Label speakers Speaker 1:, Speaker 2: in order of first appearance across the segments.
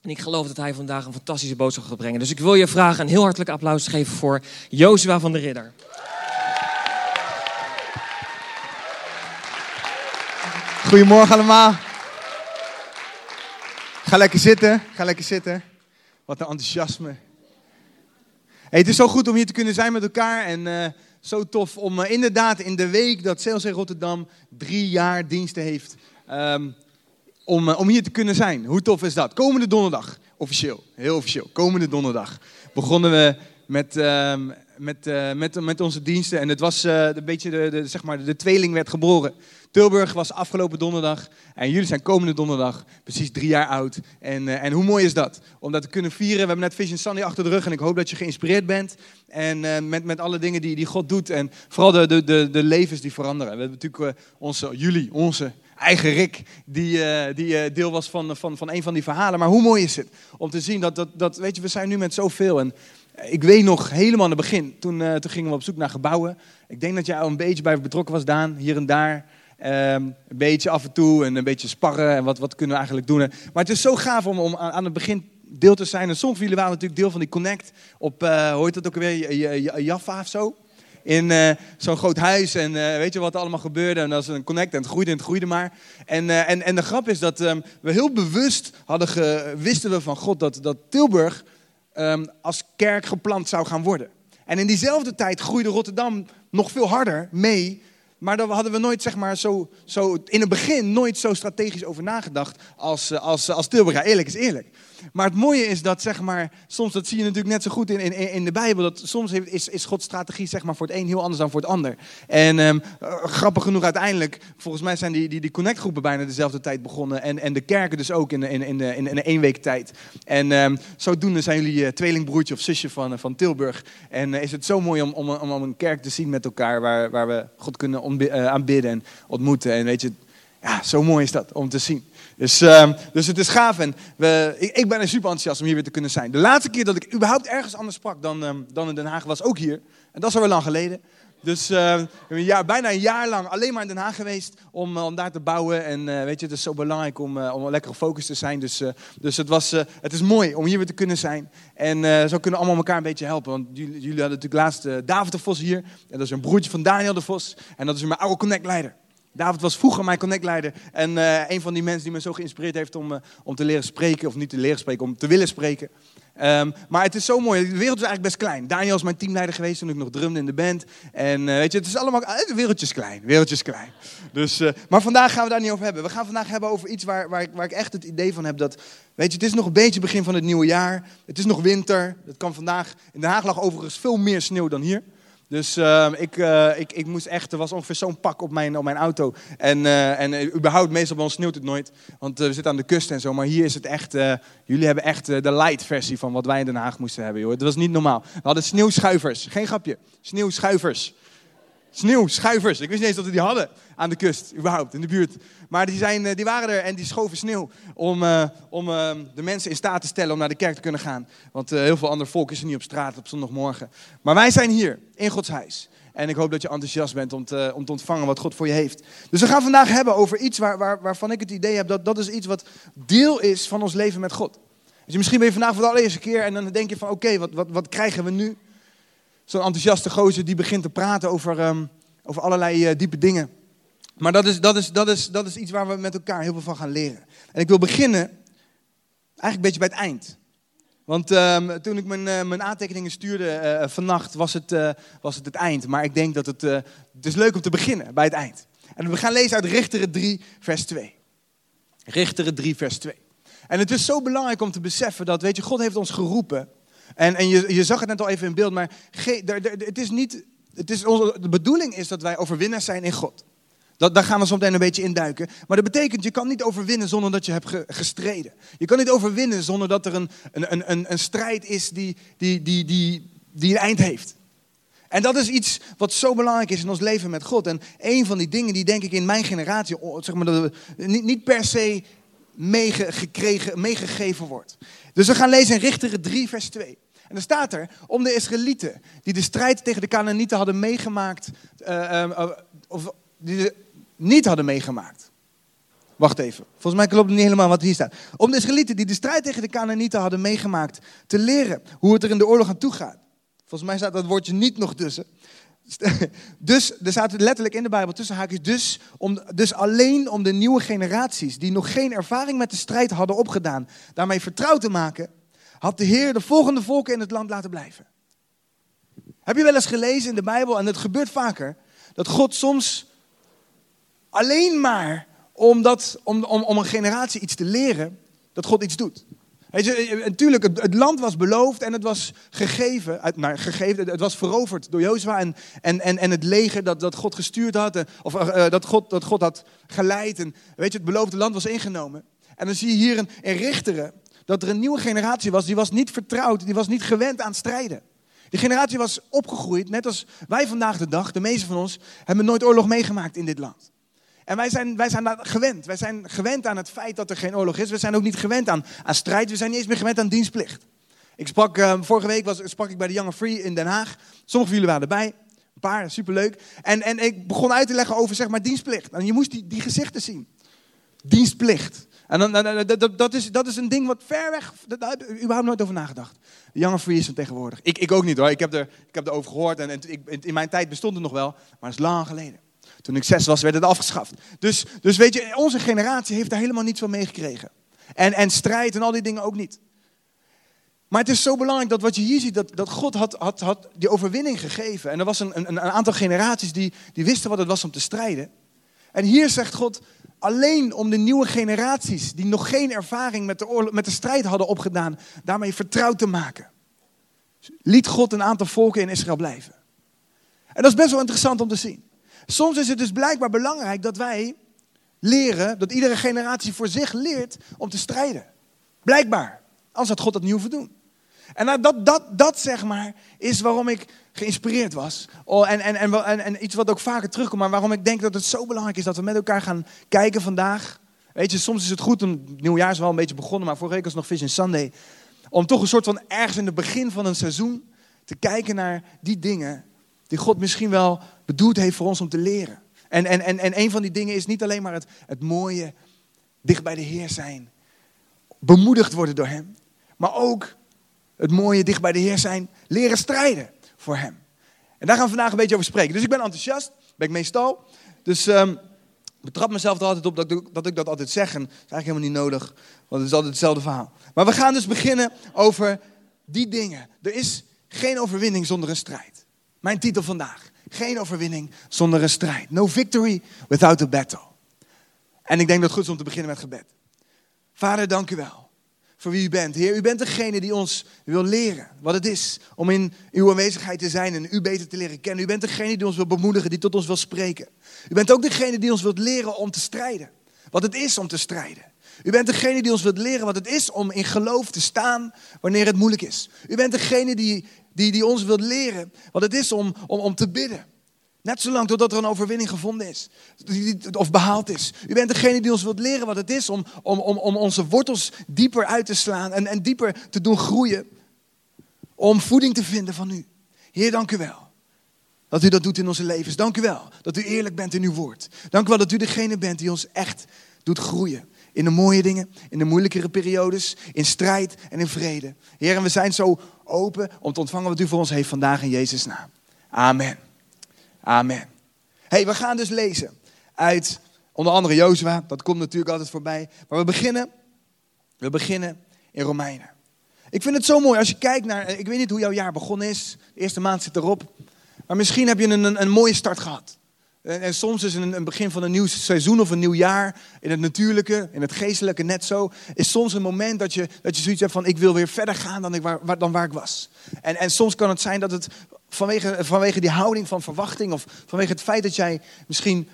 Speaker 1: En ik geloof dat hij vandaag een fantastische boodschap gaat brengen. Dus ik wil je vragen een heel hartelijk applaus te geven voor Jozua van der Ridder.
Speaker 2: Goedemorgen allemaal. Ga lekker zitten, ga lekker zitten. Wat een enthousiasme. Hey, het is zo goed om hier te kunnen zijn met elkaar en uh, zo tof om uh, inderdaad in de week dat CLC Rotterdam drie jaar diensten heeft, um, om, uh, om hier te kunnen zijn. Hoe tof is dat? Komende donderdag, officieel, heel officieel, komende donderdag begonnen we met, ehm, met, met, met onze diensten en het was een beetje de, zeg maar, de tweeling werd geboren. Tilburg was afgelopen donderdag en jullie zijn komende donderdag precies drie jaar oud. En, en hoe mooi is dat? Om dat te kunnen vieren. We hebben net Vision Sunday achter de rug en ik hoop dat je geïnspireerd bent. En met, met alle dingen die, die God doet en vooral de, de, de, levens die veranderen. We hebben natuurlijk onze, jullie, onze eigen Rick, die, die deel was van, van, van een van die verhalen. Maar hoe mooi is het om te zien dat, dat, dat weet je, we zijn nu met zoveel. En ik weet nog helemaal aan het begin, toen, toen gingen we op zoek naar gebouwen. Ik denk dat jij al een beetje bij betrokken was, Daan, hier en daar. Um, een beetje af en toe en een beetje sparren en wat, wat kunnen we eigenlijk doen. Maar het is zo gaaf om, om aan het begin deel te zijn. En soms van jullie natuurlijk deel van die Connect op, hoe heet dat ook alweer, Jaffa of zo. In uh, zo'n groot huis en uh, weet je wat er allemaal gebeurde. En dat is een Connect en het groeide en het groeide maar. En, en, en de grap is dat um, we heel bewust hadden ge, wisten we van God dat, dat Tilburg um, als kerk geplant zou gaan worden. En in diezelfde tijd groeide Rotterdam nog veel harder mee maar daar hadden we nooit, zeg maar, zo, zo in het begin nooit zo strategisch over nagedacht als, als, als Tilburg. Eerlijk is eerlijk. Maar het mooie is dat, zeg maar, soms, dat zie je natuurlijk net zo goed in, in, in de Bijbel, dat soms heeft, is, is Gods strategie, zeg maar, voor het een heel anders dan voor het ander. En um, grappig genoeg uiteindelijk, volgens mij zijn die, die, die connectgroepen bijna dezelfde tijd begonnen. En, en de kerken dus ook in, in, in, in, in één week tijd. En um, zodoende zijn jullie uh, tweelingbroertje of zusje van, van Tilburg. En is het zo mooi om, om, om, om een kerk te zien met elkaar, waar, waar we God kunnen aanbidden en ontmoeten. En weet je, ja, zo mooi is dat om te zien. Dus, uh, dus het is gaaf en we, ik, ik, ben er super enthousiast om hier weer te kunnen zijn. De laatste keer dat ik überhaupt ergens anders sprak dan, um, dan in Den Haag was ook hier. En dat is alweer lang geleden. Dus uh, een jaar, bijna een jaar lang alleen maar in Den Haag geweest om, om daar te bouwen. En uh, weet je, het is zo belangrijk om, uh, om lekker gefocust te zijn. Dus, dus het, was, het is mooi om hier weer te kunnen zijn. En zo kunnen we allemaal elkaar een beetje helpen. Want jullie, jullie hadden natuurlijk laatst David de Vos hier. En dat is een broertje van Daniel de Vos. En dat is mijn oude Connect-leider. David was vroeger mijn connectleider en uh, een van die mensen die me zo geïnspireerd heeft om, uh, om te leren spreken, of niet te leren spreken, om te willen spreken. Um, maar het is zo mooi, de wereld is eigenlijk best klein. Daniel is mijn teamleider geweest toen ik nog drumde in de band. En uh, weet je, het is allemaal, het wereldje is klein, wereldje is klein. Dus, maar vandaag gaan we daar niet over hebben. We gaan vandaag hebben over iets waar, waar, ik, waar ik echt het idee van heb dat, weet je, het is nog een beetje begin van het nieuwe jaar. Het is nog winter, het kan vandaag, in Den Haag lag overigens veel meer sneeuw dan hier. Dus uh, ik, uh, ik, ik moest echt, er was ongeveer zo'n pak op mijn, op mijn auto. En, uh, en überhaupt, meestal bij ons sneeuwt het nooit. Want we zitten aan de kust en zo. Maar hier is het echt, jullie hebben echt de light versie van wat wij in Den Haag moesten hebben. Joh. Het was niet normaal. We hadden sneeuwschuivers, geen grapje. Sneeuwschuivers. Sneeuwschuivers. Ik wist niet eens dat we die hadden aan de kust, überhaupt, in de buurt. Maar die, zijn, die waren er en die schoven sneeuw om, uh, om uh, de mensen in staat te stellen om naar de kerk te kunnen gaan. Want heel veel ander volk is er niet op straat op zondagmorgen. Maar wij zijn hier, in Gods huis. En ik hoop dat je enthousiast bent om te, om te ontvangen wat God voor je heeft. Dus we gaan vandaag hebben over iets waar, waar, waarvan ik het idee heb dat dat is iets wat deel is van ons leven met God. Dus misschien ben je vandaag voor de allereerste keer en dan denk je van oké, wat, wat, wat krijgen we nu? Zo'n enthousiaste gozer die begint te praten over, um, over allerlei uh, diepe dingen. Maar dat is, dat, is, dat, is, dat is iets waar we met elkaar heel veel van gaan leren. En ik wil beginnen eigenlijk een beetje bij het eind. Want um, toen ik mijn, uh, mijn aantekeningen stuurde uh, vannacht, was het, was het het eind. Maar ik denk dat het, het is leuk om te beginnen bij het eind. En we gaan lezen uit Richteren 3, vers 2. Richteren 3, vers 2. En het is zo belangrijk om te beseffen dat, weet je, God heeft ons geroepen. En, en je, je zag het net al even in beeld, maar ge, het is niet, het is onze, de bedoeling is dat wij overwinnaars zijn in God. Dat, daar gaan we meteen een beetje induiken. Maar dat betekent, je kan niet overwinnen zonder dat je hebt gestreden. Je kan niet overwinnen zonder dat er een, een, een, een strijd is die, die, die, die, die een eind heeft. En dat is iets wat zo belangrijk is in ons leven met God. En een van die dingen die denk ik in mijn generatie, zeg maar, niet, niet per se meegegeven wordt. Dus we gaan lezen in Richteren 3, vers 2. En dan staat er, om de Israëlieten die de strijd tegen de Canaanieten hadden meegemaakt, uh, uh, of die niet hadden meegemaakt. Wacht even. Volgens mij klopt het niet helemaal wat hier staat. Om de Israëlieten die de strijd tegen de Canaanieten hadden meegemaakt te leren hoe het er in de oorlog aan toe gaat. Volgens mij staat dat woordje niet nog tussen. Dus, er staat letterlijk in de Bijbel tussen haakjes, dus, om, dus alleen om de nieuwe generaties die nog geen ervaring met de strijd hadden opgedaan, daarmee vertrouwd te maken, had de Heer de volgende volken in het land laten blijven. Heb je wel eens gelezen in de Bijbel, en het gebeurt vaker, dat God soms alleen maar omdat, om, om, om een generatie iets te leren, dat God iets doet. Weet je, natuurlijk, het, het, land was beloofd en het was gegeven, nou, gegeven het was veroverd door Jozua en, en, en, en het leger dat, dat God gestuurd had, eh, of dat, God, dat God had geleid. En, weet je, het beloofde land was ingenomen. En dan zie je hier een, in Richteren dat er een nieuwe generatie was, die was niet vertrouwd, die was niet gewend aan strijden. Die generatie was opgegroeid, net als wij vandaag de dag, de meeste van ons, hebben nooit oorlog meegemaakt in dit land. En wij zijn, wij zijn gewend. Wij zijn gewend aan het feit dat er geen oorlog is. We zijn ook niet gewend aan, aan strijd. We zijn niet eens meer gewend aan dienstplicht. Ik sprak, uh, vorige week was, sprak ik bij de Young Free in Den Haag. Sommige van jullie waren erbij. Een paar, superleuk. En, en ik begon uit te leggen over zeg maar dienstplicht. En je moest die, die gezichten zien. Dienstplicht. En dan, dat, dat, is, dat is een ding wat ver weg, daar heb ik überhaupt nooit over nagedacht. De Young Free is van tegenwoordig. Ik, ik ook niet hoor, ik heb, er, ik heb erover gehoord en, en ik, in mijn tijd bestond het nog wel, maar het is lang geleden. Toen ik zes was, werd het afgeschaft. Dus, dus weet je, onze generatie heeft daar helemaal niets van meegekregen. En, en strijd en al die dingen ook niet. Maar het is zo belangrijk dat wat je hier ziet, dat, dat God had, had, had die overwinning gegeven. En er was een, een, een aantal generaties die, die wisten wat het was om te strijden. En hier zegt God, alleen om de nieuwe generaties die nog geen ervaring met de, met de strijd hadden opgedaan, daarmee vertrouwd te maken. Liet God een aantal volken in Israël blijven. En dat is best wel interessant om te zien. Soms is het dus blijkbaar belangrijk dat wij leren, dat iedere generatie voor zich leert om te strijden. Blijkbaar. Anders had God dat niet hoeven doen. En nou, dat, dat, dat zeg maar is waarom ik geïnspireerd was. Oh, en, en, en, en, iets wat ook vaker terugkomt, maar waarom ik denk dat het zo belangrijk is dat we met elkaar gaan kijken vandaag. Weet je, soms is het goed, een nieuwjaar is wel een beetje begonnen, maar vorige week was nog Vision Sunday. Om toch een soort van ergens in het begin van een seizoen te kijken naar die dingen die God misschien wel bedoeld heeft voor ons om te leren. En, en, en, en een van die dingen is niet alleen maar het, het mooie dicht bij de Heer zijn, bemoedigd worden door Hem, maar ook het mooie dicht bij de Heer zijn, leren strijden voor Hem. En daar gaan we vandaag een beetje over spreken. Dus ik ben enthousiast, ben ik meestal. Dus um, ik betrap mezelf er altijd op dat dat ik dat altijd zeg. En dat is eigenlijk helemaal niet nodig, want het is altijd hetzelfde verhaal. Maar we gaan dus beginnen over die dingen. Er is geen overwinning zonder een strijd. Mijn titel vandaag. Geen overwinning zonder een strijd. No victory without a battle. En ik denk dat het goed is om te beginnen met gebed. Vader, dank u wel voor wie u bent. Heer, u bent degene die ons wil leren wat het is om in uw aanwezigheid te zijn en u beter te leren kennen. U bent degene die ons wil bemoedigen, die tot ons wil spreken. U bent ook degene die ons wilt leren om te strijden. Wat het is om te strijden. U bent degene die ons wilt leren wat het is om in geloof te staan wanneer het moeilijk is. U bent degene die, die, die ons wilt leren wat het is om, om, om te bidden. Net zolang totdat er een overwinning gevonden is. Of behaald is. U bent degene die ons wilt leren wat het is om, om, om, om onze wortels dieper uit te slaan en, en dieper te doen groeien. Om voeding te vinden van u. Heer, dank u wel. Dat u dat doet in onze levens. Dank u wel dat u eerlijk bent in uw woord. Dank u wel dat u degene bent die ons echt doet groeien. In de mooie dingen, in de moeilijkere periodes, in strijd en in vrede. Heer, en we zijn zo open om te ontvangen wat u voor ons heeft vandaag in Jezus' naam. Amen. Amen. hey, we gaan dus lezen uit onder andere Jozua. Dat komt natuurlijk altijd voorbij. Maar we beginnen, we beginnen in Romeinen. Ik vind het zo mooi als je kijkt naar, ik weet niet hoe jouw jaar begonnen is. De eerste maand zit erop. Maar misschien heb je een, een, een mooie start gehad. En, en, soms is een, een begin van een nieuw seizoen of een nieuw jaar, in het natuurlijke, in het geestelijke net zo, is soms een moment dat je, dat je zoiets hebt van ik wil weer verder gaan dan, ik waar, dan waar ik was. En, en soms kan het zijn dat het vanwege, vanwege die houding van verwachting of vanwege het feit dat jij misschien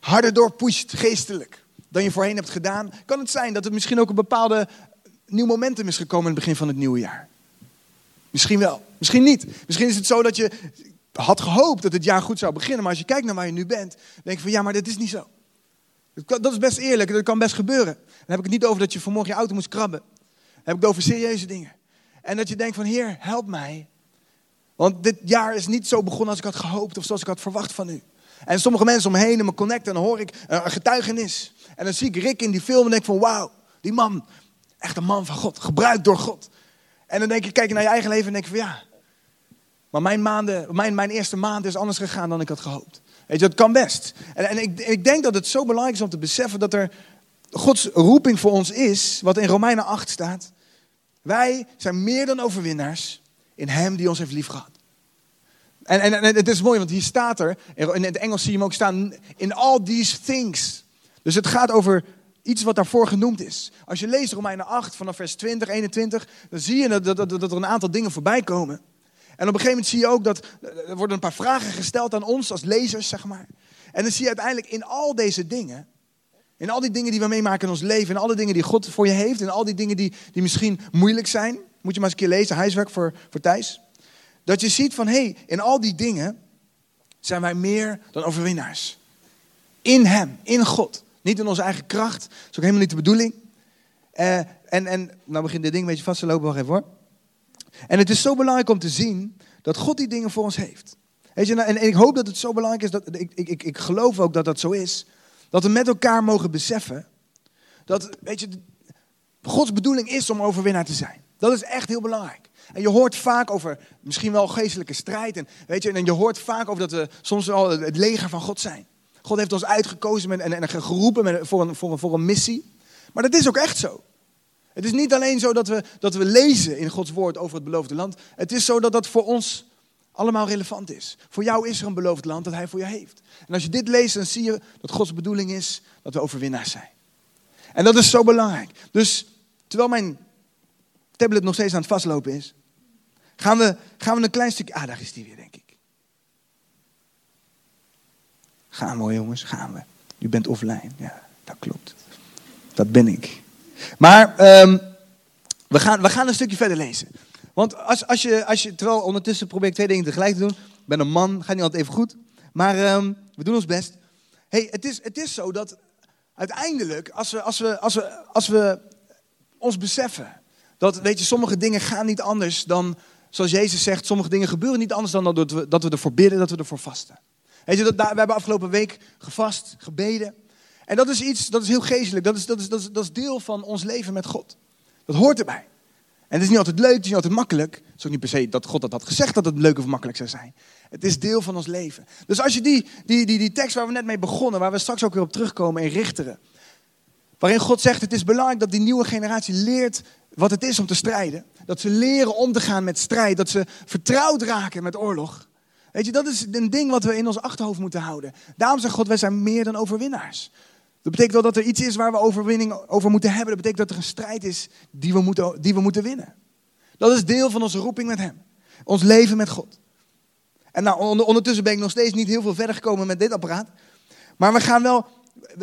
Speaker 2: harder doorpusht geestelijk dan je voorheen hebt gedaan, kan het zijn dat het misschien ook een bepaalde nieuw momentum is gekomen in het begin van het nieuwe jaar. Misschien wel, misschien niet. Misschien is het zo dat je had gehoopt dat het jaar goed zou beginnen. Maar als je kijkt naar waar je nu bent, denk je van ja, maar dit is niet zo. Dat is best eerlijk, dat kan best gebeuren. Dan heb ik het niet over dat je vanmorgen je auto moest krabben. Dan heb ik het over serieuze dingen. En dat je denkt van Heer, help mij. Want dit jaar is niet zo begonnen als ik had gehoopt of zoals ik had verwacht van u. En sommige mensen om me me connecten en dan hoor ik een getuigenis. En dan zie ik Rick in die film en denk van wauw, die man, echt een man van God, gebruikt door God. En dan denk ik, kijk je naar je eigen leven en denk ik van ja, maar mijn, maanden, mijn, mijn eerste maand is anders gegaan dan ik had gehoopt. Weet je, dat kan best. En, en ik, ik denk dat het zo belangrijk is om te beseffen dat er Gods roeping voor ons is, wat in Romeinen 8 staat. Wij zijn meer dan overwinnaars in Hem die ons heeft liefgehad. En, en, en het is mooi, want hier staat er, in het Engels zie je hem ook staan, in all these things. Dus het gaat over iets wat daarvoor genoemd is. Als je leest Romeinen 8 vanaf vers 20, 21, dan zie je dat, dat, dat er een aantal dingen voorbij komen. En op een gegeven moment zie je ook dat er worden een paar vragen gesteld aan ons als lezers, zeg maar. En dan zie je uiteindelijk in al deze dingen, in al die dingen die we meemaken in ons leven, in alle dingen die God voor je heeft, in al die dingen die, die misschien moeilijk zijn, moet je maar eens een keer lezen, huiswerk voor, voor Thijs. Dat je ziet van, hé, hey, in al die dingen zijn wij meer dan overwinnaars. In Hem, in God. Niet in onze eigen kracht, dat is ook helemaal niet de bedoeling. Uh, en, en, nou begint dit ding een beetje vast te lopen, wacht even hoor. En het is zo belangrijk om te zien dat God die dingen voor ons heeft. Weet je, nou, en, ik hoop dat het zo belangrijk is, dat, ik, ik, ik geloof ook dat dat zo is, dat we met elkaar mogen beseffen dat, weet je, Gods bedoeling is om overwinnaar te zijn. Dat is echt heel belangrijk. En je hoort vaak over misschien wel geestelijke strijd. En, weet je, en je hoort vaak over dat we soms wel het leger van God zijn. God heeft ons uitgekozen en, en geroepen voor, een, voor, een, voor een missie. Maar dat is ook echt zo. Het is niet alleen zo dat we, dat we lezen in Gods woord over het beloofde land. Het is zo dat dat voor ons allemaal relevant is. Voor jou is er een beloofd land dat Hij voor je heeft. En als je dit leest, dan zie je dat Gods bedoeling is dat we overwinnaars zijn. En dat is zo belangrijk. Dus terwijl mijn tablet nog steeds aan het vastlopen is, gaan we, gaan we een klein stukje. Ah, daar is die weer, denk ik. Gaan we, jongens, gaan we. U bent offline. Ja, dat klopt. Dat ben ik. Maar um, we, gaan, we gaan een stukje verder lezen. Want als, als, je, als je, terwijl ondertussen probeer ik twee dingen tegelijk te doen. Ik ben een man, gaat niet altijd even goed. Maar um, we doen ons best. hey, het, is, het is zo dat uiteindelijk, als we, als, we, als, we, als we ons beseffen dat, weet je, sommige dingen gaan niet anders dan, zoals Jezus zegt, sommige dingen gebeuren niet anders dan dat we, dat we ervoor bidden, dat we ervoor vasten. Weet je, dat, we hebben afgelopen week gevast, gebeden. En dat is iets, dat is heel geestelijk. Dat is, dat, is, dat, is, dat is deel van ons leven met God. Dat hoort erbij. En het is niet altijd leuk, het is niet altijd makkelijk. Het is ook niet per se dat God dat had gezegd dat het leuk of makkelijk zou zijn. Het is deel van ons leven. Dus als je die, die, die, die tekst waar we net mee begonnen, waar we straks ook weer op terugkomen in Richteren. Waarin God zegt, het is belangrijk dat die nieuwe generatie leert wat het is om te strijden. Dat ze leren om te gaan met strijd. Dat ze vertrouwd raken met oorlog. Weet je, dat is een ding wat we in ons achterhoofd moeten houden. Daarom zegt God, wij zijn meer dan overwinnaars. Dat betekent wel dat er iets is waar we overwinning over moeten hebben. Dat betekent dat er een strijd is die we moeten, die we moeten winnen. Dat is deel van onze roeping met Hem. Ons leven met God. En nou, ondertussen ben ik nog steeds niet heel veel verder gekomen met dit apparaat. Maar we gaan wel,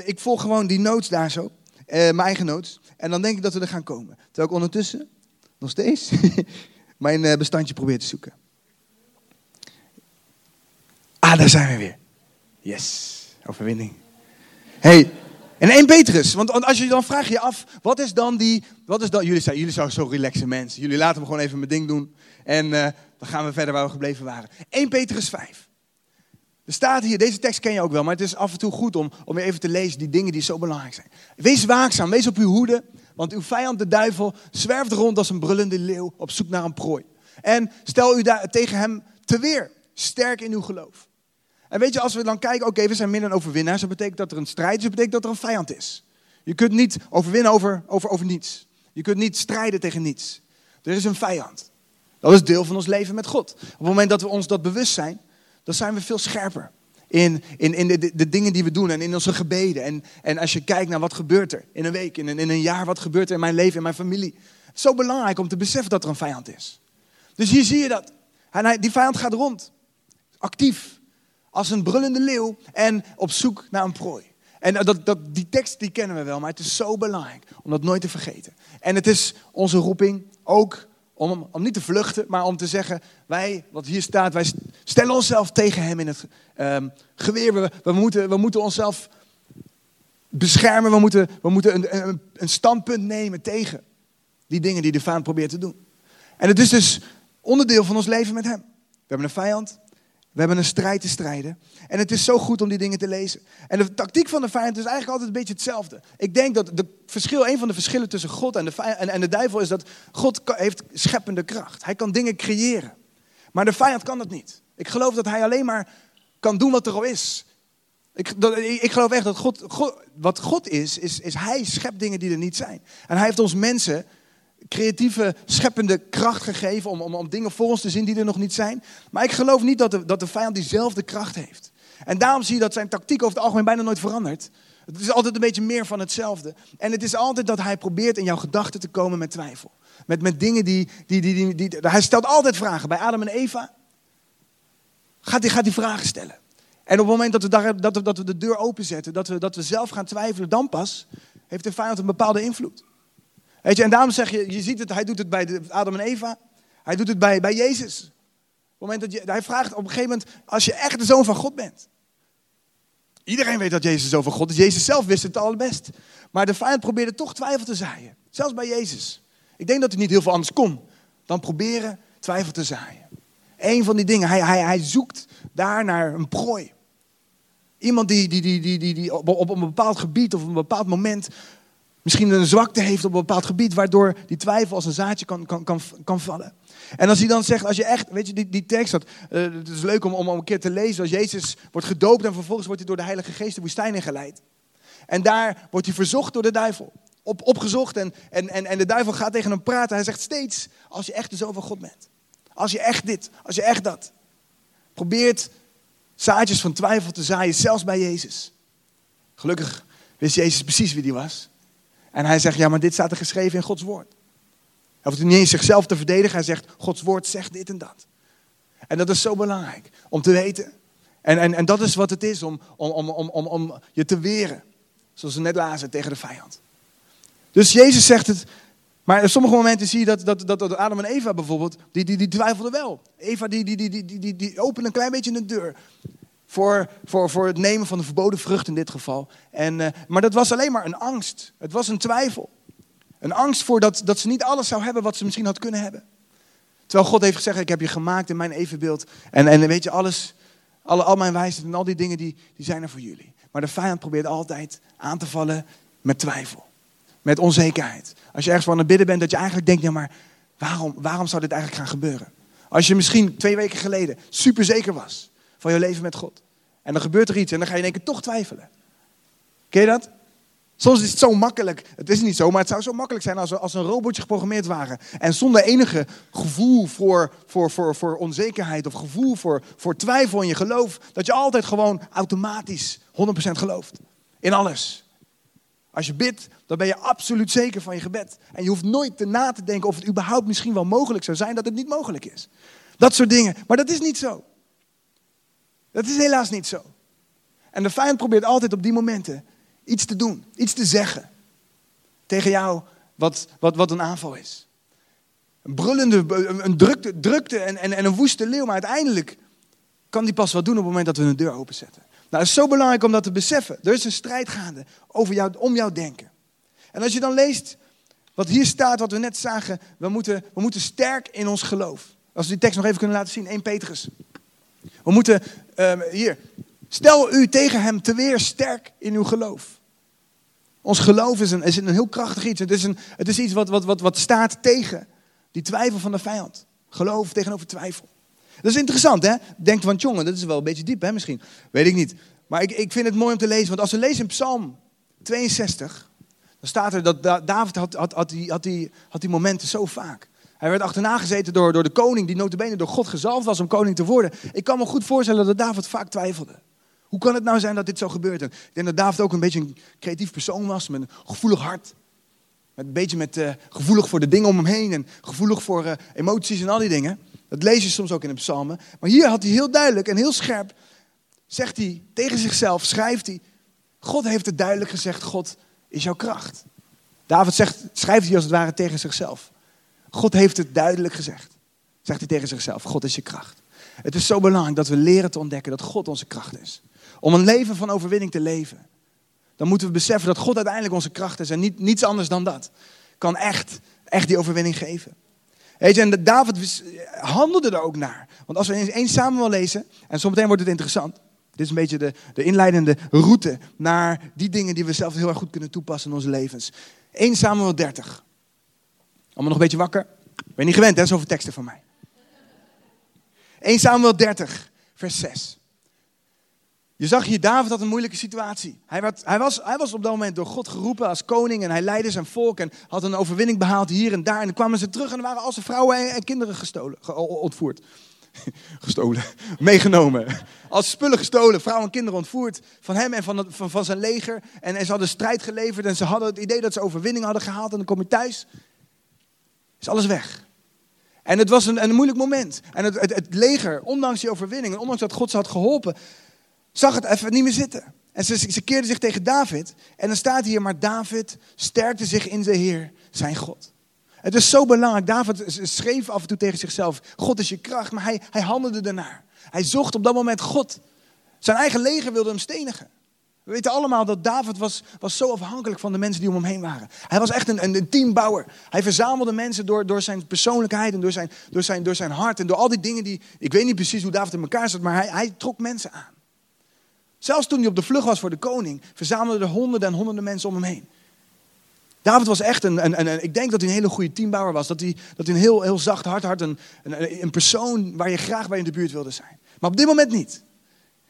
Speaker 2: ik volg gewoon die notes daar zo. Eh, mijn eigen notes. En dan denk ik dat we er gaan komen. Terwijl ik ondertussen, nog steeds, mijn eh, bestandje probeer te zoeken. Ah, daar zijn we weer. Yes, overwinning. Hey, en 1 Petrus, want als je dan vraag je af, wat is dan die, wat is dan, jullie zijn, jullie zijn zo relaxe mensen. Jullie laten me gewoon even mijn ding doen en uh, dan gaan we verder waar we gebleven waren. 1 Petrus 5. Er staat hier, deze tekst ken je ook wel, maar het is af en toe goed om, om weer even te lezen die dingen die zo belangrijk zijn. Wees waakzaam, wees op uw hoede, want uw vijand de duivel zwerft rond als een brullende leeuw op zoek naar een prooi. En stel u daar tegen hem te weer, sterk in uw geloof. En weet je, als we dan kijken, oké, we zijn minder overwinnaars, dat betekent dat er een strijd is, dat betekent dat er een vijand is. Je kunt niet overwinnen over, over, over niets. Je kunt niet strijden tegen niets. Er is een vijand. Dat is deel van ons leven met God. Op het moment dat we ons dat bewust zijn, dan zijn we veel scherper. In, in, in de, de, dingen die we doen en in onze gebeden. En, en als je kijkt naar wat gebeurt er in een week, in een, in een jaar, wat gebeurt er in mijn leven, in mijn familie. Zo belangrijk om te beseffen dat er een vijand is. Dus hier zie je dat. En die vijand gaat rond. Actief als een brullende leeuw en op zoek naar een prooi. En dat, dat, die tekst die kennen we wel, maar het is zo belangrijk om dat nooit te vergeten. En het is onze roeping ook om, om niet te vluchten, maar om te zeggen, wij, wat hier staat, wij stellen onszelf tegen hem in het um, geweer. We, we, moeten, we moeten onszelf beschermen, we moeten, we moeten een, een, standpunt nemen tegen die dingen die de vijand probeert te doen. En het is dus onderdeel van ons leven met hem. We hebben een vijand, We hebben een strijd te strijden. En het is zo goed om die dingen te lezen. En de tactiek van de vijand is eigenlijk altijd een beetje hetzelfde. Ik denk dat de verschil, een van de verschillen tussen God en de, en, en de duivel is dat God heeft scheppende kracht. Hij kan dingen creëren. Maar de vijand kan dat niet. Ik geloof dat hij alleen maar kan doen wat er al is. Ik, ik geloof echt dat God, God, wat God is, is, is hij schept dingen die er niet zijn. En hij heeft ons mensen creatieve, scheppende kracht gegeven om, om, om dingen voor ons te zien die er nog niet zijn. Maar ik geloof niet dat de, dat de vijand diezelfde kracht heeft. En daarom zie je dat zijn tactiek over het algemeen bijna nooit verandert. Het is altijd een beetje meer van hetzelfde. En het is altijd dat hij probeert in jouw gedachten te komen met twijfel. Met, met dingen die, die, die, die, die, Hij stelt altijd vragen. Bij Adam en Eva gaat hij, gaat hij vragen stellen. En op het moment dat we, dat dat we de deur openzetten, dat we, dat we zelf gaan twijfelen, dan pas heeft de vijand een bepaalde invloed. Weet je, en daarom zeg je, je ziet het, hij doet het bij Adam en Eva. Hij doet het bij, bij Jezus. Op het moment dat je, hij vraagt op een gegeven moment, als je echt de zoon van God bent. Iedereen weet dat Jezus zoon van God is. Jezus zelf wist het allerbest. Maar de vijand probeerde toch twijfel te zaaien. Zelfs bij Jezus. Ik denk dat hij niet heel veel anders kon dan proberen twijfel te zaaien. Een van die dingen, hij, hij, hij zoekt daar naar een prooi. Iemand die, die, die, die, die, die op, op een bepaald gebied of op een bepaald moment misschien een zwakte heeft op een bepaald gebied, waardoor die twijfel als een zaadje kan, kan, kan, kan vallen. En als hij dan zegt, als je echt, weet je, die, die tekst, dat, uh, het is leuk om, om een keer te lezen, als Jezus wordt gedoopt en vervolgens wordt hij door de Heilige Geest de woestijn ingeleid. En daar wordt hij verzocht door de duivel, op, opgezocht en, en, en, en de duivel gaat tegen hem praten. Hij zegt steeds, als je echt de zoon van God bent, als je echt dit, als je echt dat, probeert zaadjes van twijfel te zaaien, zelfs bij Jezus. Gelukkig wist Jezus precies wie die was. En hij zegt, ja, maar dit staat er geschreven in Gods woord. Hij hoeft niet eens zichzelf te verdedigen. Hij zegt, Gods woord zegt dit en dat. En dat is zo belangrijk om te weten. En, en, en dat is wat het is om, om, om, om, om, om je te weren. Zoals we net lazen tegen de vijand. Dus Jezus zegt het. Maar op sommige momenten zie je dat, dat, dat, Adam en Eva bijvoorbeeld, die, die, die twijfelden wel. Eva die, die, die, die, die, die opende een klein beetje de deur voor, voor, voor het nemen van de verboden vrucht in dit geval. En, uh, maar dat was alleen maar een angst. Het was een twijfel. Een angst voor dat, dat ze niet alles zou hebben wat ze misschien had kunnen hebben. Terwijl God heeft gezegd, ik heb je gemaakt in mijn evenbeeld. En, en weet je, alles, alle, al mijn wijsheid en al die dingen, die, die zijn er voor jullie. Maar de vijand probeert altijd aan te vallen met twijfel. Met onzekerheid. Als je ergens van aan het bidden bent, dat je eigenlijk denkt, ja maar waarom, waarom zou dit eigenlijk gaan gebeuren? Als je misschien twee weken geleden super zeker was van je leven met God. En dan gebeurt er iets en dan ga je in één keer toch twijfelen. Ken je dat? Soms is het zo makkelijk. Het is niet zo, maar het zou zo makkelijk zijn als, als een robotje geprogrammeerd waren. En zonder enige gevoel voor, voor, voor, voor onzekerheid of gevoel voor, voor twijfel in je geloof. Dat je altijd gewoon automatisch 100% gelooft. In alles. Als je bidt, dan ben je absoluut zeker van je gebed. En je hoeft nooit na te denken of het überhaupt misschien wel mogelijk zou zijn dat het niet mogelijk is. Dat soort dingen. Maar dat is niet zo. Dat is helaas niet zo. En de vijand probeert altijd op die momenten iets te doen, iets te zeggen tegen jou wat, wat, wat een aanval is. Een brullende, een drukte, drukte en, en, en een woeste leeuw, maar uiteindelijk kan die pas wat doen op het moment dat we een deur openzetten. Nou, het is zo belangrijk om dat te beseffen. Er is een strijd gaande over jou, om jouw denken. En als je dan leest wat hier staat, wat we net zagen, we moeten, we moeten sterk in ons geloof. Als we die tekst nog even kunnen laten zien, 1 Petrus. We moeten, um, hier, stel u tegen hem te weer sterk in uw geloof. Ons geloof is een, is een heel krachtig iets. Het is, een, het is iets wat, wat, wat, wat staat tegen die twijfel van de vijand. Geloof tegenover twijfel. Dat is interessant, hè? Denkt van, jongen, dat is wel een beetje diep, hè, misschien. Weet ik niet. Maar ik, ik vind het mooi om te lezen, want als we lezen in Psalm 62, dan staat er dat David had, had, had, die, had, die, had die momenten zo vaak. Hij werd achterna gezeten door, door de koning, die notabene door God gezalfd was om koning te worden. Ik kan me goed voorstellen dat David vaak twijfelde. Hoe kan het nou zijn dat dit zo gebeurt? En ik denk dat David ook een beetje een creatief persoon was, met een gevoelig hart. Met een beetje met, uh, gevoelig voor de dingen om hem heen en gevoelig voor uh, emoties en al die dingen. Dat lees je soms ook in de psalmen. Maar hier had hij heel duidelijk en heel scherp, zegt hij tegen zichzelf, schrijft hij. God heeft het duidelijk gezegd, God is jouw kracht. David zegt, schrijft hij als het ware tegen zichzelf. God heeft het duidelijk gezegd. Zegt hij tegen zichzelf, God is je kracht. Het is zo belangrijk dat we leren te ontdekken dat God onze kracht is. Om een leven van overwinning te leven. Dan moeten we beseffen dat God uiteindelijk onze kracht is en niet, niets anders dan dat. Kan echt, echt die overwinning geven. Weet je, en David handelde er ook naar. Want als we eens 1 Samuel lezen, en zometeen wordt het interessant. Dit is een beetje de, de inleidende route naar die dingen die we zelf heel erg goed kunnen toepassen in onze levens. 1 Samuel 30. Allemaal nog een beetje wakker? Ben je niet gewend, hè, zoveel teksten van mij. 1 Samuel 30, vers 6. Je zag hier, David had een moeilijke situatie. Hij, hij, was, hij was op dat moment door God geroepen als koning en hij leidde zijn volk en had een overwinning behaald hier en daar. En dan kwamen ze terug en er waren al zijn vrouwen en, kinderen gestolen, ontvoerd. gestolen, meegenomen. Als spullen gestolen, vrouwen en kinderen ontvoerd van hem en van, van, van zijn leger. En, en ze hadden strijd geleverd en ze hadden het idee dat ze overwinning hadden gehaald. En dan kom je thuis, is alles weg. En het was een, een moeilijk moment. En het, het, leger, ondanks die overwinning en ondanks dat God ze had geholpen, zag het even niet meer zitten. En ze, ze keerde zich tegen David. En dan staat hier, maar David sterkte zich in de Heer, zijn God. Het is zo belangrijk. David schreef af en toe tegen zichzelf: God is je kracht, maar hij, hij handelde ernaar. Hij zocht op dat moment God. Zijn eigen leger wilde hem stenigen. We weten allemaal dat David was, was zo afhankelijk van de mensen die om hem heen waren. Hij was echt een, een, teambouwer. Hij verzamelde mensen door, door zijn persoonlijkheid en door zijn, door, zijn, door zijn hart en door al die dingen die... Ik weet niet precies hoe David in elkaar zat, maar hij, hij trok mensen aan. Zelfs toen hij op de vlucht was voor de koning, verzamelden er honderden en honderden mensen om hem heen. David was echt een, een, een, ik denk dat hij een hele goede teambouwer was. Dat hij, dat hij een heel, heel zacht hart een, een persoon waar je graag bij in de buurt wilde zijn. Maar op dit moment niet.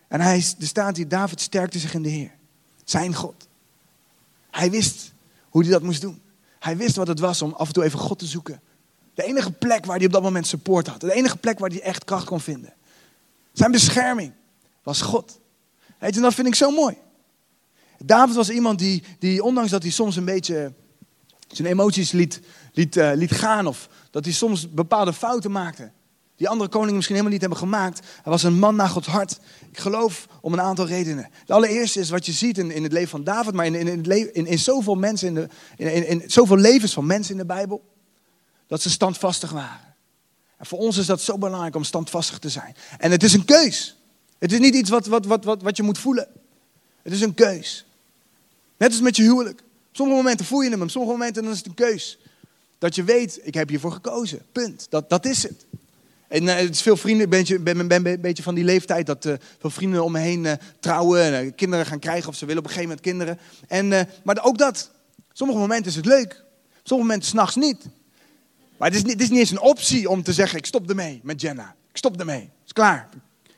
Speaker 2: En hij, er staat hier, David sterkte zich in de Heer. Zijn God. Hij wist hoe hij dat moest doen. Hij wist wat het was om af en toe even God te zoeken. De enige plek waar hij op dat moment support had. De enige plek waar hij echt kracht kon vinden. Zijn bescherming was God. Weet je, dat vind ik zo mooi. David was iemand die, die ondanks dat hij soms een beetje zijn emoties liet, liet, uh, liet gaan. Of dat hij soms bepaalde fouten maakte. Die andere koningen misschien helemaal niet hebben gemaakt. Hij was een man naar Gods hart. Ik geloof om een aantal redenen. De allereerste is wat je ziet in, in het leven van David, maar in, in, het in, in zoveel mensen, in, de, in, in, zoveel levens van mensen in de Bijbel, dat ze standvastig waren. En voor ons is dat zo belangrijk om standvastig te zijn. En het is een keus. Het is niet iets wat, wat, wat, wat, wat je moet voelen. Het is een keus. Net als met je huwelijk. Sommige momenten voel je hem, sommige momenten dan is het een keus. Dat je weet, ik heb hiervoor gekozen. Punt. Dat, dat is het. En uh, het is veel vrienden, ik ben, ben, ben, een beetje van die leeftijd dat uh, veel vrienden om me heen uh, trouwen en kinderen gaan krijgen of ze willen op een gegeven moment kinderen. En, maar ook dat. Sommige momenten is het leuk, sommige momenten s'nachts niet. Maar het is, niet, het is niet eens een optie om te zeggen, ik stop ermee met Jenna. Ik stop ermee. Het is klaar.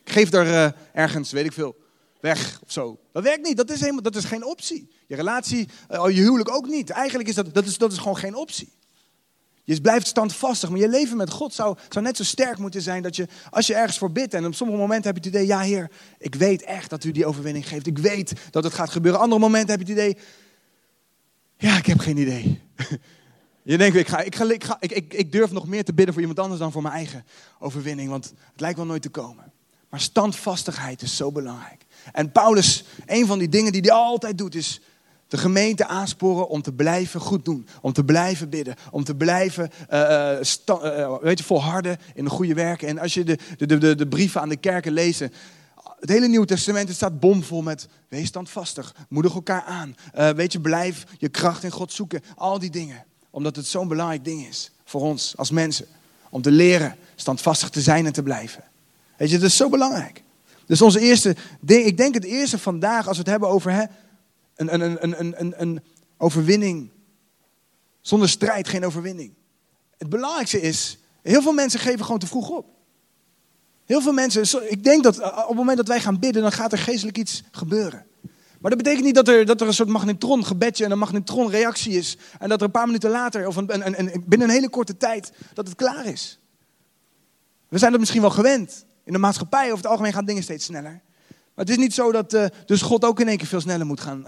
Speaker 2: Ik geef er ergens, weet ik veel, weg of zo. Dat werkt niet, dat is, helemaal, dat is geen optie. Je relatie, je huwelijk ook niet. Eigenlijk is dat, dat, is, dat is gewoon geen optie. Je blijft standvastig, maar je leven met God zou, zou net zo sterk moeten zijn dat je, als je ergens voor bidt en op sommige momenten heb je het idee, ja Heer, ik weet echt dat u die overwinning geeft. Ik weet dat het gaat gebeuren. Andere momenten heb je het idee, ja, ik heb geen idee. Je denkt, ik, ga, ik, ga, ik, ga, ik, ik, ik durf nog meer te bidden voor iemand anders dan voor mijn eigen overwinning, want het lijkt wel nooit te komen. Maar standvastigheid is zo belangrijk. En Paulus, een van die dingen die hij altijd doet, is de gemeente aansporen om te blijven goed doen. Om te blijven bidden. Om te blijven uh, uh, weet je, volharden in de goede werken. En als je de, de, de, de brieven aan de kerken leest. Het hele Nieuwe Testament staat bomvol met wees standvastig. Moedig elkaar aan. weet je, blijf je kracht in God zoeken. Al die dingen. Omdat het zo'n belangrijk ding is voor ons als mensen. Om te leren standvastig te zijn en te blijven. Weet je, dat is zo belangrijk. Dus onze eerste ding, ik denk het eerste vandaag als we het hebben over hè, een, overwinning. Zonder strijd geen overwinning. Het belangrijkste is, heel veel mensen geven gewoon te vroeg op. Heel veel mensen, ik denk dat eh, op het moment dat wij gaan bidden, dan gaat er geestelijk iets gebeuren. Maar dat betekent niet dat er, dat er een soort magnetron gebedje en een magnetron reactie is. En dat er een paar minuten later, of een, binnen een hele korte tijd, dat het klaar is. We zijn dat misschien wel gewend. In de maatschappij over het algemeen gaan dingen steeds sneller. Maar het is niet zo dat uh, dus God ook in één keer veel sneller moet gaan,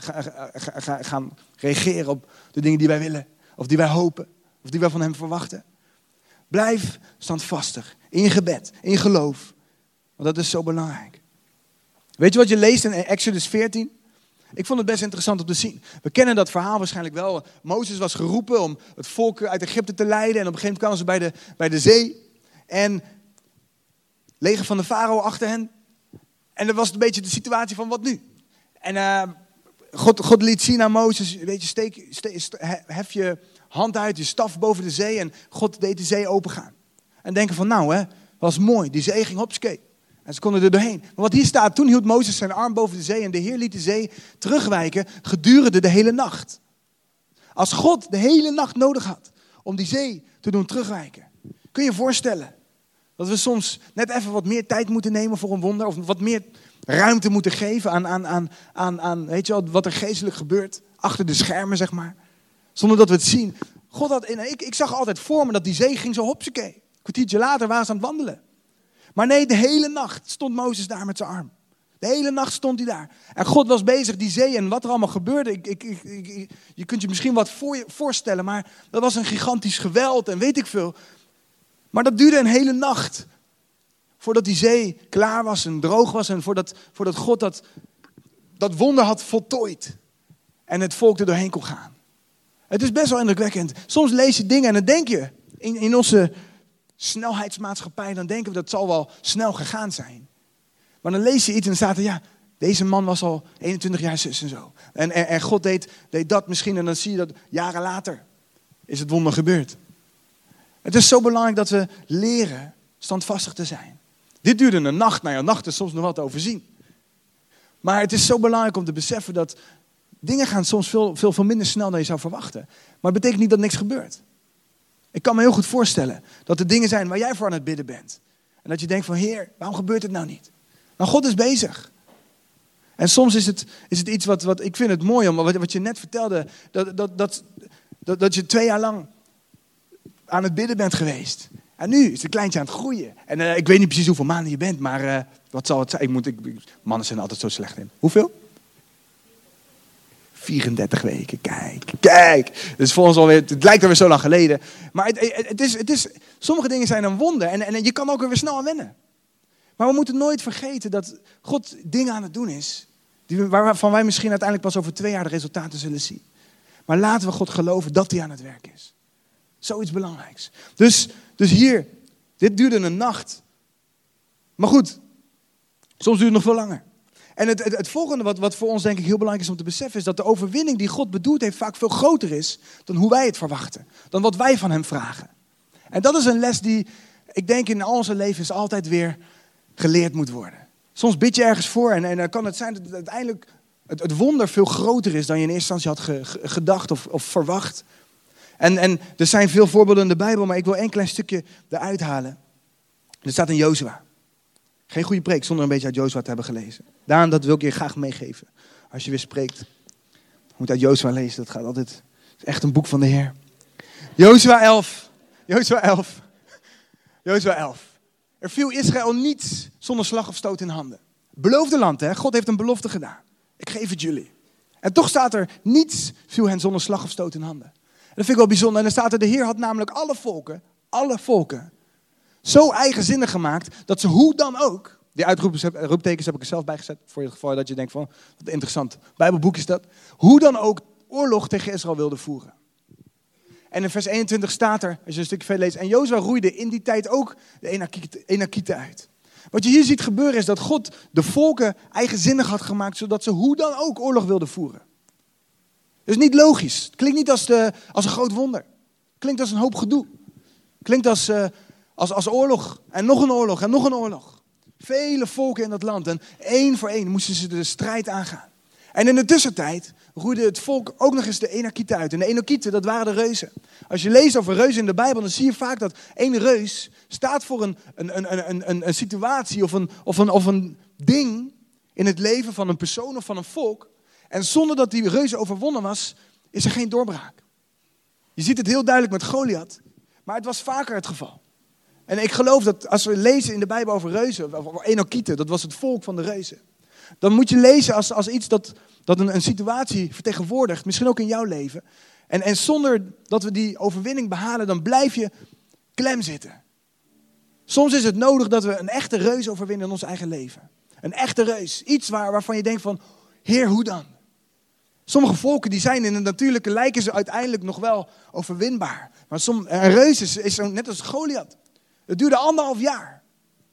Speaker 2: gaan reageren op de dingen die wij willen. Of die wij hopen. Of die wij van hem verwachten. Blijf standvastig in gebed, in geloof. Want dat is zo belangrijk. Weet je wat je leest in Exodus 14? Ik vond het best interessant om te zien. We kennen dat verhaal waarschijnlijk wel. Mozes was geroepen om het volk uit Egypte te leiden. En op een gegeven moment kwamen ze bij de, bij de zee. En leger van de farao achter hen. En dat was een beetje de situatie van wat nu. En uh, God, God liet zien aan Mozes, weet je, steek, steek, hef je hand uit, je staf boven de zee en God deed de zee opengaan. En denken van nou hè, was mooi, die zee ging hopskee. En ze konden er doorheen. Maar wat hier staat, toen hield Mozes zijn arm boven de zee en de Heer liet de zee terugwijken gedurende de hele nacht. Als God de hele nacht nodig had om die zee te doen terugwijken. Kun je je voorstellen dat we soms net even wat meer tijd moeten nemen voor een wonder of wat meer ruimte moeten geven aan, aan, aan, aan, aan weet je wel, wat er geestelijk gebeurt achter de schermen, zeg maar. Zonder dat we het zien. God had, ik, ik zag altijd voor me dat die zee ging zo hopsakee. Een kwartiertje later waren ze aan het wandelen. Maar nee, de hele nacht stond Mozes daar met zijn arm. De hele nacht stond hij daar. En God was bezig, die zee en wat er allemaal gebeurde. Ik, ik, je kunt je misschien wat voor voorstellen, maar dat was een gigantisch geweld en weet ik veel. Maar dat duurde een hele nacht. Voordat die zee klaar was en droog was en voordat, voordat God dat, dat wonder had voltooid. En het volk er doorheen kon gaan. Het is best wel indrukwekkend. Soms lees je dingen en dan denk je, in, in onze snelheidsmaatschappij, dan denken we dat zal wel snel gegaan zijn. Maar dan lees je iets en staat er, ja, deze man was al 21 jaar zus en zo. En, en, en God deed, deed dat misschien en dan zie je dat jaren later is het wonder gebeurd. Het is zo belangrijk dat we leren standvastig te zijn. Dit duurde een nacht, nou ja, nacht is soms nog wat te overzien. Maar het is zo belangrijk om te beseffen dat dingen gaan soms veel, veel, veel minder snel dan je zou verwachten. Maar het betekent niet dat niks gebeurt. Ik kan me heel goed voorstellen dat er dingen zijn waar jij voor aan het bidden bent. En dat je denkt van, Heer, waarom gebeurt het nou niet? Maar God is bezig. En soms is het, is het iets wat, wat ik vind het mooi om, wat, wat je net vertelde, dat, dat, dat, dat, dat je twee jaar lang aan het bidden bent geweest. En nu is het kleintje aan het groeien. En uh, ik weet niet precies hoeveel maanden je bent, maar uh, wat zal het zijn? Ik moet, ik, mannen zijn altijd zo slecht in. Hoeveel? 34 weken, kijk, kijk. Dus voor ons alweer, het lijkt alweer zo lang geleden. Maar het, het, is, het is, sommige dingen zijn een wonder en, en je kan ook weer snel aan wennen. Maar we moeten nooit vergeten dat God dingen aan het doen is. Die, waarvan wij misschien uiteindelijk pas over twee jaar de resultaten zullen zien. Maar laten we God geloven dat hij aan het werk is. Zoiets belangrijks. Dus, dus hier, dit duurde een nacht. Maar goed, soms duurt het nog veel langer. En het, het, volgende wat, wat voor ons denk ik heel belangrijk is om te beseffen, is dat de overwinning die God bedoelt heeft vaak veel groter is dan hoe wij het verwachten. Dan wat wij van hem vragen. En dat is een les die ik denk in al onze levens altijd weer geleerd moet worden. Soms bid je ergens voor en, en dan kan het zijn dat het uiteindelijk het, het wonder veel groter is dan je in eerste instantie had gedacht of, of verwacht. En, en er zijn veel voorbeelden in de Bijbel, maar ik wil één klein stukje eruit halen. Er staat in Jozua. Geen goede preek zonder een beetje uit Jozua te hebben gelezen. Daarom dat wil ik je graag meegeven. Als je weer spreekt, moet uit Jozua lezen. Dat gaat altijd. Het is echt een boek van de Heer. Jozua 11. Jozua 11. Jozua 11. Er viel Israël niets zonder slag of stoot in handen. Beloofde land, hè? God heeft een belofte gedaan. Ik geef het jullie. En toch staat er niets viel hen zonder slag of stoot in handen. Dat vind ik wel bijzonder. En dan staat er, de Heer had namelijk alle volken, alle volken, zo eigenzinnig gemaakt dat ze hoe dan ook, die uitroeptekens heb ik er zelf bij gezet, voor het geval dat je denkt van, wat interessant, Bijbelboek is dat, hoe dan ook oorlog tegen Israël wilde voeren. En in vers 21 staat er, als je een stukje verder leest, en Jozua roeide in die tijd ook de Enakieten uit. Wat je hier ziet gebeuren is dat God de volken eigenzinnig had gemaakt, zodat ze hoe dan ook oorlog wilden voeren. Dat is niet logisch. Het klinkt niet als, de, als een groot wonder. Het klinkt als een hoop gedoe. Het klinkt als, uh, als, als oorlog en nog een oorlog en nog een oorlog. Vele volken in dat land en één voor één moesten ze de strijd aangaan. En in de tussentijd roeide het volk ook nog eens de Enakieten uit. En de Enakieten, dat waren de reuzen. Als je leest over reuzen in de Bijbel, dan zie je vaak dat één reus staat voor een, een, een, een, een, een situatie of een, of, een, of een ding in het leven van een persoon of van een volk. En zonder dat die reuze overwonnen was, is er geen doorbraak. Je ziet het heel duidelijk met Goliath, maar het was vaker het geval. En ik geloof dat als we lezen in de Bijbel over reuzen, over Enokieten, dat was het volk van de reuzen. Dan moet je lezen als, als iets dat, dat een, een situatie vertegenwoordigt, misschien ook in jouw leven. En, en zonder dat we die overwinning behalen, dan blijf je klem zitten. Soms is het nodig dat we een echte reus overwinnen in ons eigen leven. Een echte reus. Iets waar, waarvan je denkt van, Heer, hoe dan? Sommige volken die zijn in het natuurlijke lijken ze uiteindelijk nog wel overwinbaar. Maar som, een reus is, is net als Goliath. Het duurde anderhalf jaar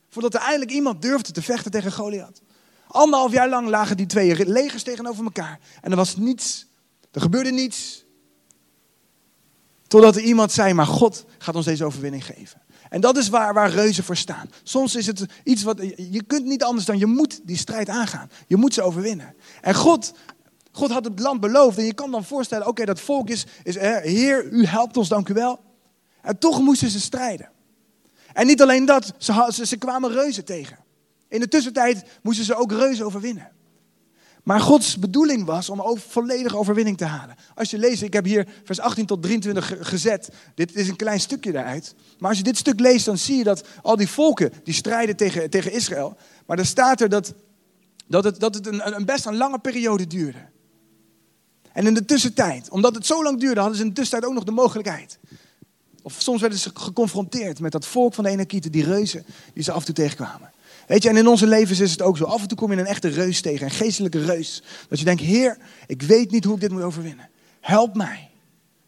Speaker 2: voordat er eindelijk iemand durfde te vechten tegen Goliath. Anderhalf jaar lang lagen die twee legers tegenover elkaar. En er was niets. Er gebeurde niets. Totdat er iemand zei, maar God gaat ons deze overwinning geven. En dat is waar, waar reuzen voor staan. Soms is het iets wat, je kunt niet anders dan, je moet die strijd aangaan. Je moet ze overwinnen. En God, God had het land beloofd. En je kan dan voorstellen, oké, dat volk is, Heer, u helpt ons, dank u wel. En toch moesten ze strijden. En niet alleen dat, ze, ze, ze kwamen reuzen tegen. In de tussentijd moesten ze ook reuzen overwinnen. Maar Gods bedoeling was om over, volledige overwinning te halen. Als je leest, ik heb hier vers 18 tot 23 gezet. Dit is een klein stukje daaruit. Maar als je dit stuk leest, dan zie je dat al die volken die strijden tegen, tegen Israël. Maar dan staat er dat, dat het, dat het een, een best een lange periode duurde. En in de tussentijd, omdat het zo lang duurde, hadden ze in de tussentijd ook nog de mogelijkheid. Of soms werden ze geconfronteerd met dat volk van de Enakieten, die reuzen, die ze af en toe tegenkwamen. Weet je, en in onze levens is het ook zo. Af en toe kom je een echte reus tegen, een geestelijke reus. Dat je denkt, Heer, ik weet niet hoe ik dit moet overwinnen. Help mij.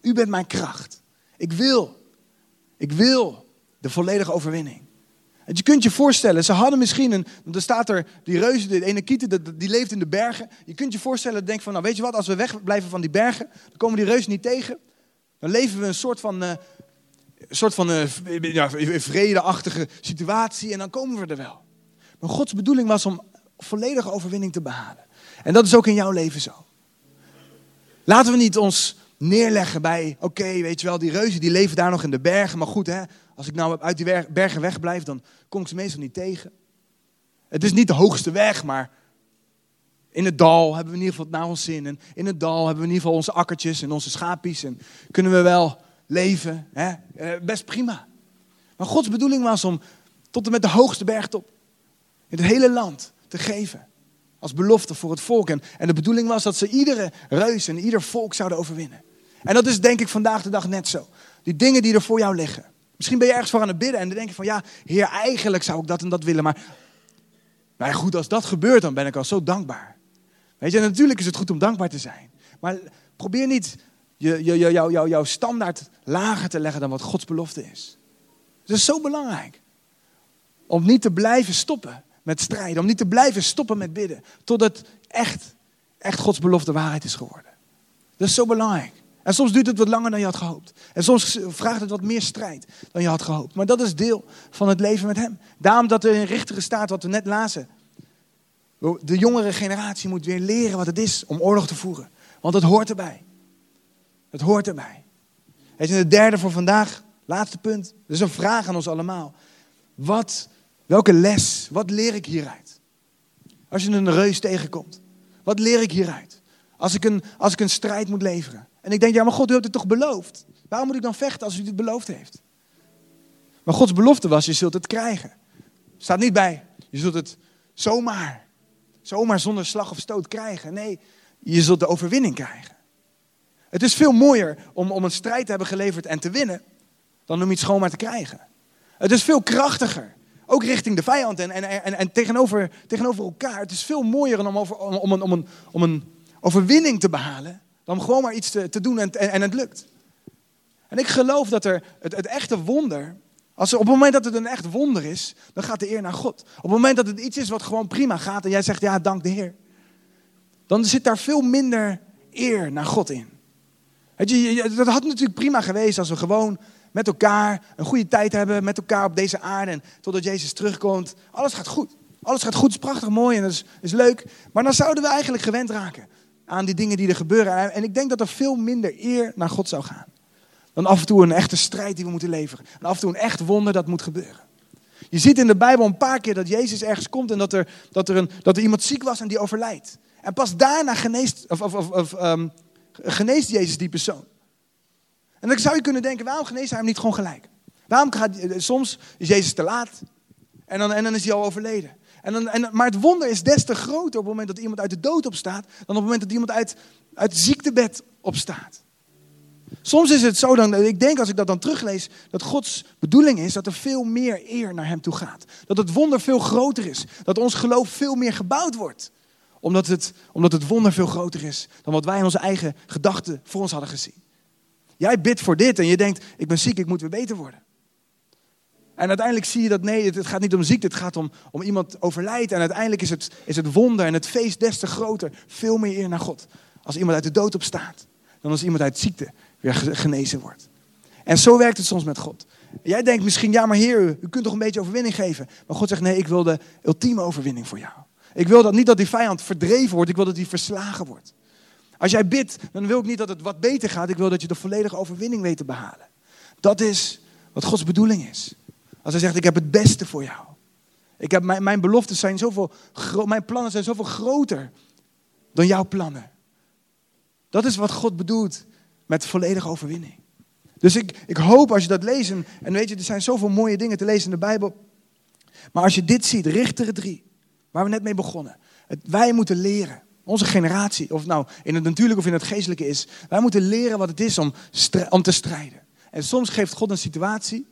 Speaker 2: U bent mijn kracht. Ik wil. Ik wil de volledige overwinning. Je kunt je voorstellen, ze hadden misschien een, er staat er, die reuzen, de ene kieten, die leeft in de bergen. Je kunt je voorstellen, denk van, nou weet je wat, als we wegblijven van die bergen, dan komen die reuzen niet tegen. Dan leven we een soort van, uh, soort van uh, ja, vredeachtige situatie en dan komen we er wel. Maar Gods bedoeling was om volledige overwinning te behalen. En dat is ook in jouw leven zo. Laten we niet ons neerleggen bij, oké, weet je wel, die reuzen die leven daar nog in de bergen. Maar goed, hè, als ik nou uit die bergen wegblijf, dan kom ik ze meestal niet tegen. Het is niet de hoogste weg, maar in het dal hebben we in ieder geval naar ons zin. En in het dal hebben we in ieder geval onze akkertjes en onze schapies. En kunnen we wel leven. Hè? Eh, best prima. Maar Gods bedoeling was om tot en met de hoogste bergtop in het hele land te geven. Als belofte voor het volk. En, en de bedoeling was dat ze iedere reus en ieder volk zouden overwinnen. En dat is denk ik vandaag de dag net zo. Die dingen die er voor jou liggen. Misschien ben je ergens voor aan het bidden en dan denk je van ja, heer, eigenlijk zou ik dat en dat willen. Maar, maar goed, als dat gebeurt, dan ben ik al zo dankbaar. Weet je, natuurlijk is het goed om dankbaar te zijn. Maar probeer niet je, je, je, jou, jouw standaard lager te leggen dan wat Gods belofte is. Het is zo belangrijk. Om niet te blijven stoppen met strijden. Om niet te blijven stoppen met bidden. Totdat echt, echt Gods belofte waarheid is geworden. Dat is zo belangrijk. En soms duurt het wat langer dan je had gehoopt. En soms vraagt het wat meer strijd dan je had gehoopt. Maar dat is deel van het leven met Hem. Daarom dat er in richtere staat, wat we net lazen. De jongere generatie moet weer leren wat het is om oorlog te voeren. Want het hoort erbij. Het hoort erbij. Het is de derde voor vandaag, laatste punt. Dat is een vraag aan ons allemaal. Wat Welke les, wat leer ik hieruit? Als je een reus tegenkomt, wat leer ik hieruit? Als ik een, als ik een strijd moet leveren. En ik denk, ja, maar God, u hebt het toch beloofd? Waarom moet ik dan vechten als u dit beloofd heeft? Maar Gods belofte was, je zult het krijgen. Staat niet bij, je zult het zomaar, zomaar zonder slag of stoot krijgen. Nee, je zult de overwinning krijgen. Het is veel mooier om, om een strijd te hebben geleverd en te winnen, dan om iets gewoon maar te krijgen. Het is veel krachtiger ook richting de vijand en, en, en, en tegenover, tegenover elkaar. Het is veel mooier om, om, om, een, om, een, om een overwinning te behalen. Dan gewoon maar iets te, te doen en, en, en het lukt. En ik geloof dat er het, het echte wonder. Als er, op het moment dat het een echt wonder is, dan gaat de eer naar God. Op het moment dat het iets is wat gewoon prima gaat en jij zegt ja, dank de Heer. Dan zit daar veel minder eer naar God in. Weet je, dat had natuurlijk prima geweest als we gewoon met elkaar een goede tijd hebben, met elkaar op deze aarde. En totdat Jezus terugkomt. Alles gaat goed. Alles gaat goed, is prachtig, mooi en dat is, is leuk. Maar dan zouden we eigenlijk gewend raken aan die dingen die er gebeuren. En ik denk dat er veel minder eer naar God zou gaan. Dan af en toe een echte strijd die we moeten leveren. En af en toe een echt wonder dat moet gebeuren. Je ziet in de Bijbel een paar keer dat Jezus ergens komt en dat er, dat er, een, dat er iemand ziek was en die overlijdt. En pas daarna geneest, of, of, of, um, geneest Jezus die persoon. En dan zou je kunnen denken, waarom geneest hij hem niet gewoon gelijk? Waarom gaat, eh, soms is Jezus te laat en dan, en dan is hij al overleden. En dan, en, maar het wonder is des te groter op het moment dat iemand uit de dood opstaat, dan op het moment dat iemand uit, uit het ziektebed opstaat. Soms is het zo, dan, ik denk als ik dat dan teruglees, dat Gods bedoeling is dat er veel meer eer naar Hem toe gaat. Dat het wonder veel groter is. Dat ons geloof veel meer gebouwd wordt. Omdat het, omdat het wonder veel groter is dan wat wij in onze eigen gedachten voor ons hadden gezien. Jij bidt voor dit en je denkt, ik ben ziek, ik moet weer beter worden. En uiteindelijk zie je dat nee, het, gaat niet om ziekte, het gaat om, om iemand overlijdt. En uiteindelijk is het, is het wonder en het feest des te groter. Veel meer eer naar God. Als iemand uit de dood opstaat, dan als iemand uit ziekte weer genezen wordt. En zo werkt het soms met God. Jij denkt misschien, ja maar Heer, u kunt toch een beetje overwinning geven. Maar God zegt, nee, ik wil de ultieme overwinning voor jou. Ik wil dat niet dat die vijand verdreven wordt, ik wil dat die verslagen wordt. Als jij bidt, dan wil ik niet dat het wat beter gaat. Ik wil dat je de volledige overwinning weet te behalen. Dat is wat Gods bedoeling is. Als hij zegt, ik heb het beste voor jou. Ik heb, mijn, mijn beloftes zijn zoveel, mijn plannen zijn zoveel groter dan jouw plannen. Dat is wat God bedoelt met volledige overwinning. Dus ik, ik hoop als je dat leest, en, weet je, er zijn zoveel mooie dingen te lezen in de Bijbel. Maar als je dit ziet, Richteren 3, waar we net mee begonnen. Het, wij moeten leren, onze generatie, of nou in het natuurlijke of in het geestelijke is. Wij moeten leren wat het is om, om te strijden. En soms geeft God een situatie.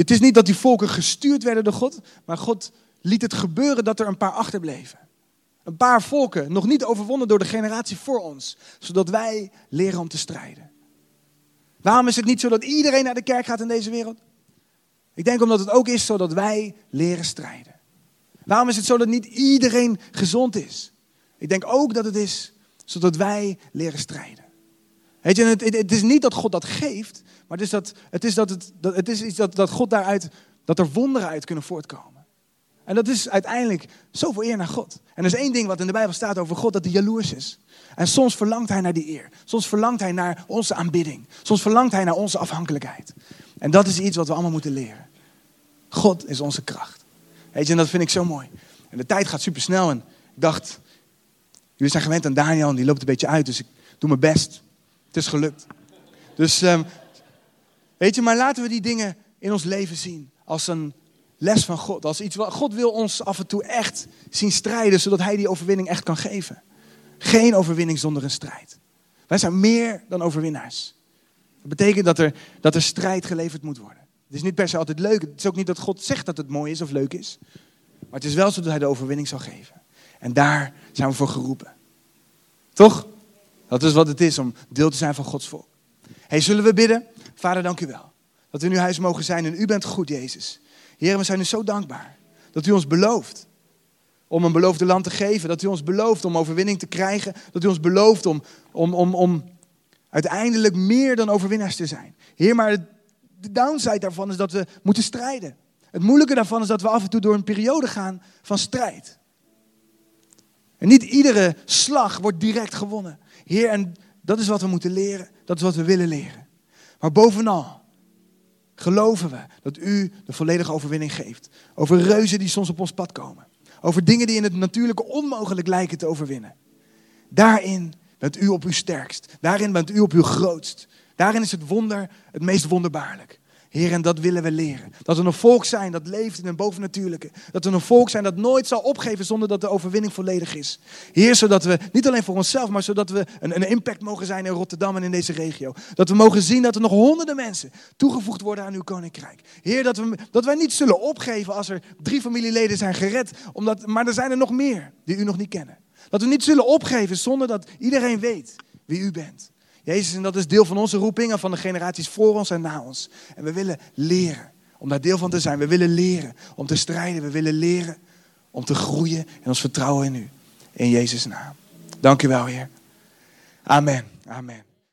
Speaker 2: Het is niet dat die volken gestuurd werden door God, maar God liet het gebeuren dat er een paar achterbleven. Een paar volken, nog niet overwonnen door de generatie voor ons, zodat wij leren om te strijden. Waarom is het niet zo dat iedereen naar de kerk gaat in deze wereld? Ik denk omdat het ook is zodat wij leren strijden. Waarom is het zo dat niet iedereen gezond is? Ik denk ook dat het is zodat wij leren strijden. Weet je, het, het, is niet dat God dat geeft, maar het is, dat, het is, dat, het, dat, het is iets dat, dat God daaruit, dat er wonderen uit kunnen voortkomen. En dat is uiteindelijk zoveel eer naar God. En er is één ding wat in de Bijbel staat over God, dat hij jaloers is. En soms verlangt hij naar die eer. Soms verlangt hij naar onze aanbidding. Soms verlangt hij naar onze afhankelijkheid. En dat is iets wat we allemaal moeten leren. God is onze kracht. Weet je, en dat vind ik zo mooi. En de tijd gaat super snel. En ik dacht, jullie zijn gewend aan Daniel en die loopt een beetje uit. Dus ik doe mijn best. Het is gelukt. Dus, um, weet je, maar laten we die dingen in ons leven zien als een les van God. Als iets wat God wil ons af en toe echt zien strijden, zodat Hij die overwinning echt kan geven. Geen overwinning zonder een strijd. Wij zijn meer dan overwinnaars. Dat betekent dat er, dat er strijd geleverd moet worden. Het is niet per se altijd leuk. Het is ook niet dat God zegt dat het mooi is of leuk is. Maar het is wel zo dat Hij de overwinning zal geven. En daar zijn we voor geroepen. Toch? Dat is wat het is om deel te zijn van Gods volk. Hey, zullen we bidden? Vader, dank u wel. Dat we in uw huis mogen zijn en u bent goed, Jezus. Heer, we zijn u zo dankbaar dat u ons belooft om een beloofde land te geven. Dat u ons belooft om overwinning te krijgen. Dat u ons belooft om, om, om, om uiteindelijk meer dan overwinnaars te zijn. Heer, maar de downside daarvan is dat we moeten strijden. Het moeilijke daarvan is dat we af en toe door een periode gaan van strijd. En niet iedere slag wordt direct gewonnen. Heer, en dat is wat we moeten leren. Dat is wat we willen leren. Maar bovenal geloven we dat u de volledige overwinning geeft. Over reuzen die soms op ons pad komen. Over dingen die in het natuurlijke onmogelijk lijken te overwinnen. Daarin bent u op uw sterkst. Daarin bent u op uw grootst. Daarin is het wonder het meest wonderbaarlijk. Heer, en dat willen we leren. Dat we een volk zijn dat leeft in een bovennatuurlijke. Dat we een volk zijn dat nooit zal opgeven zonder dat de overwinning volledig is. Heer, zodat we niet alleen voor onszelf, maar zodat we een, een impact mogen zijn in Rotterdam en in deze regio. Dat we mogen zien dat er nog honderden mensen toegevoegd worden aan uw koninkrijk. Heer, dat, we, dat wij niet zullen opgeven als er drie familieleden zijn gered. Omdat, maar er zijn er nog meer die u nog niet kennen. Dat we niet zullen opgeven zonder dat iedereen weet wie u bent. Jezus, en dat is deel van onze roeping en van de generaties voor ons en na ons. En we willen leren om daar deel van te zijn. We willen leren om te strijden. We willen leren om te groeien en ons vertrouwen in u. In Jezus' naam. Dank u wel, Heer. Amen. Amen.